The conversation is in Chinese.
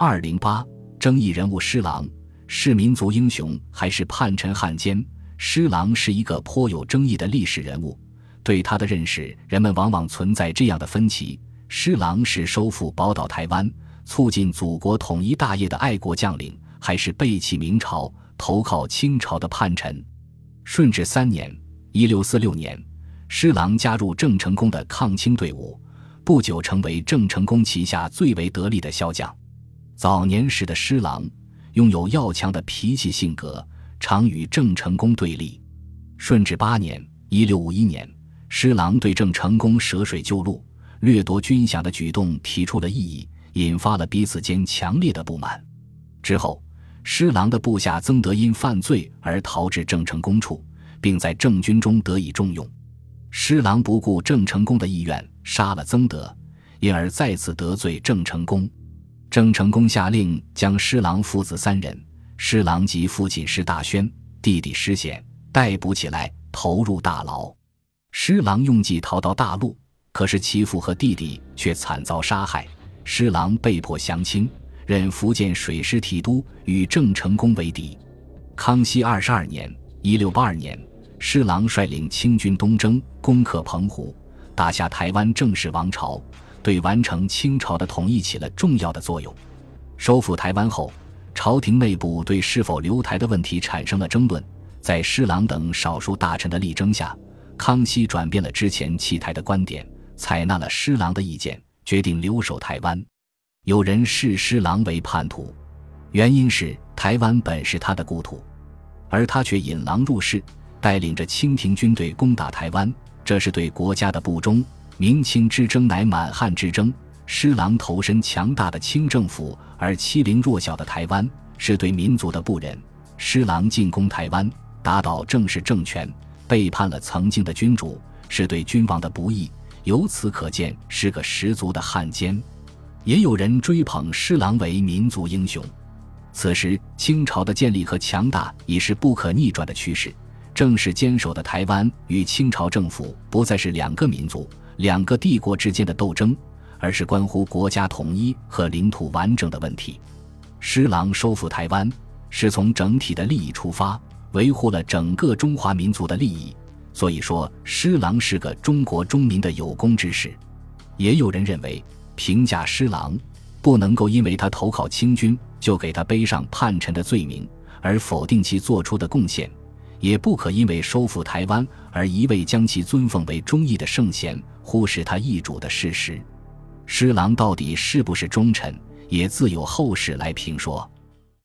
二零八争议人物施琅是民族英雄还是叛臣汉奸？施琅是一个颇有争议的历史人物，对他的认识，人们往往存在这样的分歧：施琅是收复宝岛台湾、促进祖国统一大业的爱国将领，还是背弃明朝、投靠清朝的叛臣？顺治三年（一六四六年），施琅加入郑成功的抗清队伍，不久成为郑成功旗下最为得力的骁将。早年时的施琅拥有要强的脾气性格，常与郑成功对立。顺治八年（一六五一年），施琅对郑成功舍水救陆、掠夺军饷的举动提出了异议，引发了彼此间强烈的不满。之后，施琅的部下曾德因犯罪而逃至郑成功处，并在郑军中得以重用。施琅不顾郑成功的意愿，杀了曾德，因而再次得罪郑成功。郑成功下令将施琅父子三人，施琅及父亲施大宣、弟弟施显逮捕起来，投入大牢。施琅用计逃到大陆，可是其父和弟弟却惨遭杀害。施琅被迫降清，任福建水师提督，与郑成功为敌。康熙二十二年（一六八二年），施琅率领清军东征，攻克澎湖，打下台湾郑氏王朝。对完成清朝的统一起了重要的作用。收复台湾后，朝廷内部对是否留台的问题产生了争论。在施琅等少数大臣的力争下，康熙转变了之前弃台的观点，采纳了施琅的意见，决定留守台湾。有人视施琅为叛徒，原因是台湾本是他的故土，而他却引狼入室，带领着清廷军队攻打台湾，这是对国家的不忠。明清之争乃满汉之争，施琅投身强大的清政府而欺凌弱小的台湾，是对民族的不仁。施琅进攻台湾，打倒正式政权，背叛了曾经的君主，是对君王的不义。由此可见，是个十足的汉奸。也有人追捧施琅为民族英雄。此时，清朝的建立和强大已是不可逆转的趋势。正式坚守的台湾与清朝政府不再是两个民族。两个帝国之间的斗争，而是关乎国家统一和领土完整的问题。施琅收复台湾，是从整体的利益出发，维护了整个中华民族的利益。所以说，施琅是个中国中民的有功之士。也有人认为，评价施琅不能够因为他投靠清军，就给他背上叛臣的罪名，而否定其做出的贡献。也不可因为收复台湾而一味将其尊奉为忠义的圣贤，忽视他易主的事实。施琅到底是不是忠臣，也自有后世来评说。